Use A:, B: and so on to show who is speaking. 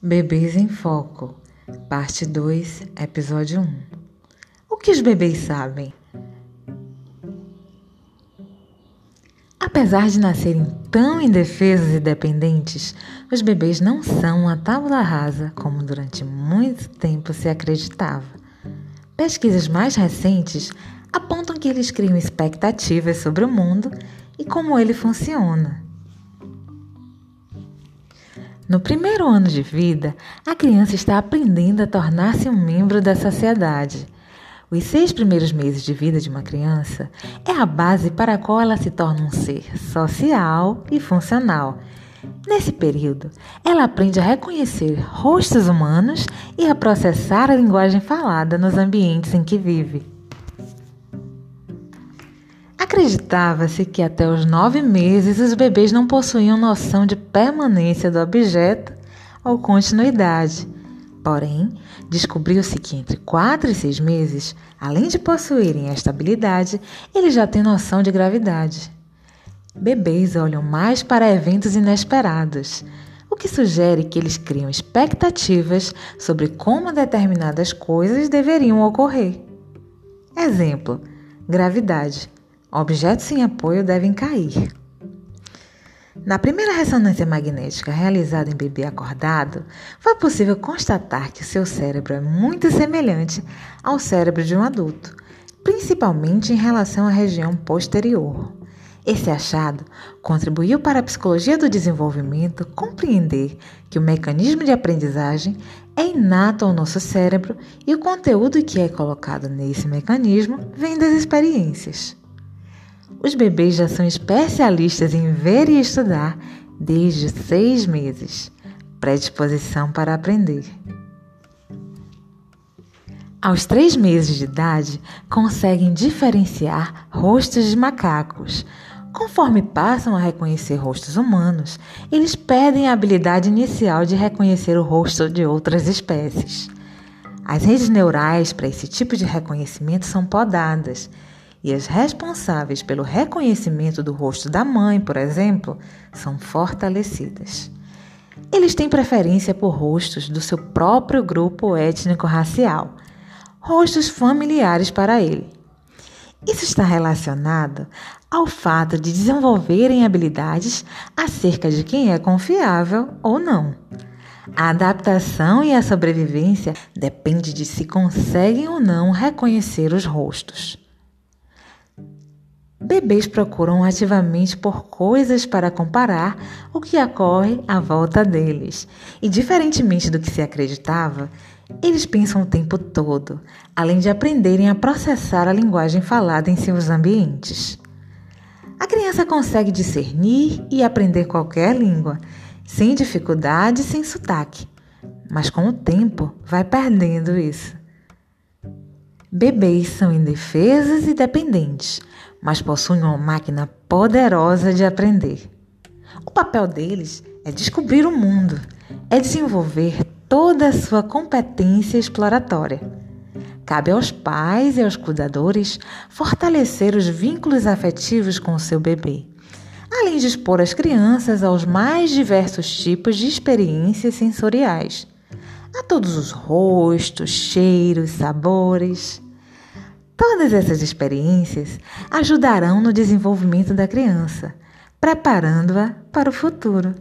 A: Bebês em Foco, Parte 2, Episódio 1 O que os bebês sabem? Apesar de nascerem tão indefesos e dependentes, os bebês não são uma tábula rasa como durante muito tempo se acreditava. Pesquisas mais recentes apontam que eles criam expectativas sobre o mundo e como ele funciona. No primeiro ano de vida, a criança está aprendendo a tornar-se um membro da sociedade. Os seis primeiros meses de vida de uma criança é a base para a qual ela se torna um ser social e funcional. Nesse período, ela aprende a reconhecer rostos humanos e a processar a linguagem falada nos ambientes em que vive. Acreditava-se que até os nove meses os bebês não possuíam noção de permanência do objeto ou continuidade. Porém, descobriu-se que entre quatro e seis meses, além de possuírem esta habilidade, eles já têm noção de gravidade. Bebês olham mais para eventos inesperados, o que sugere que eles criam expectativas sobre como determinadas coisas deveriam ocorrer. Exemplo: gravidade. Objetos sem apoio devem cair. Na primeira ressonância magnética realizada em bebê acordado, foi possível constatar que seu cérebro é muito semelhante ao cérebro de um adulto, principalmente em relação à região posterior. Esse achado contribuiu para a psicologia do desenvolvimento compreender que o mecanismo de aprendizagem é inato ao nosso cérebro e o conteúdo que é colocado nesse mecanismo vem das experiências. Os bebês já são especialistas em ver e estudar desde seis meses. Predisposição para aprender. Aos três meses de idade, conseguem diferenciar rostos de macacos. Conforme passam a reconhecer rostos humanos, eles perdem a habilidade inicial de reconhecer o rosto de outras espécies. As redes neurais para esse tipo de reconhecimento são podadas e as responsáveis pelo reconhecimento do rosto da mãe, por exemplo, são fortalecidas. Eles têm preferência por rostos do seu próprio grupo étnico-racial, rostos familiares para ele. Isso está relacionado ao fato de desenvolverem habilidades acerca de quem é confiável ou não. A adaptação e a sobrevivência depende de se conseguem ou não reconhecer os rostos. Bebês procuram ativamente por coisas para comparar o que ocorre à volta deles. E, diferentemente do que se acreditava, eles pensam o tempo todo, além de aprenderem a processar a linguagem falada em seus ambientes. A criança consegue discernir e aprender qualquer língua, sem dificuldade sem sotaque, mas com o tempo vai perdendo isso. Bebês são indefesos e dependentes, mas possuem uma máquina poderosa de aprender. O papel deles é descobrir o mundo, é desenvolver toda a sua competência exploratória. Cabe aos pais e aos cuidadores fortalecer os vínculos afetivos com o seu bebê, além de expor as crianças aos mais diversos tipos de experiências sensoriais a todos os rostos, cheiros, sabores. Todas essas experiências ajudarão no desenvolvimento da criança, preparando-a para o futuro.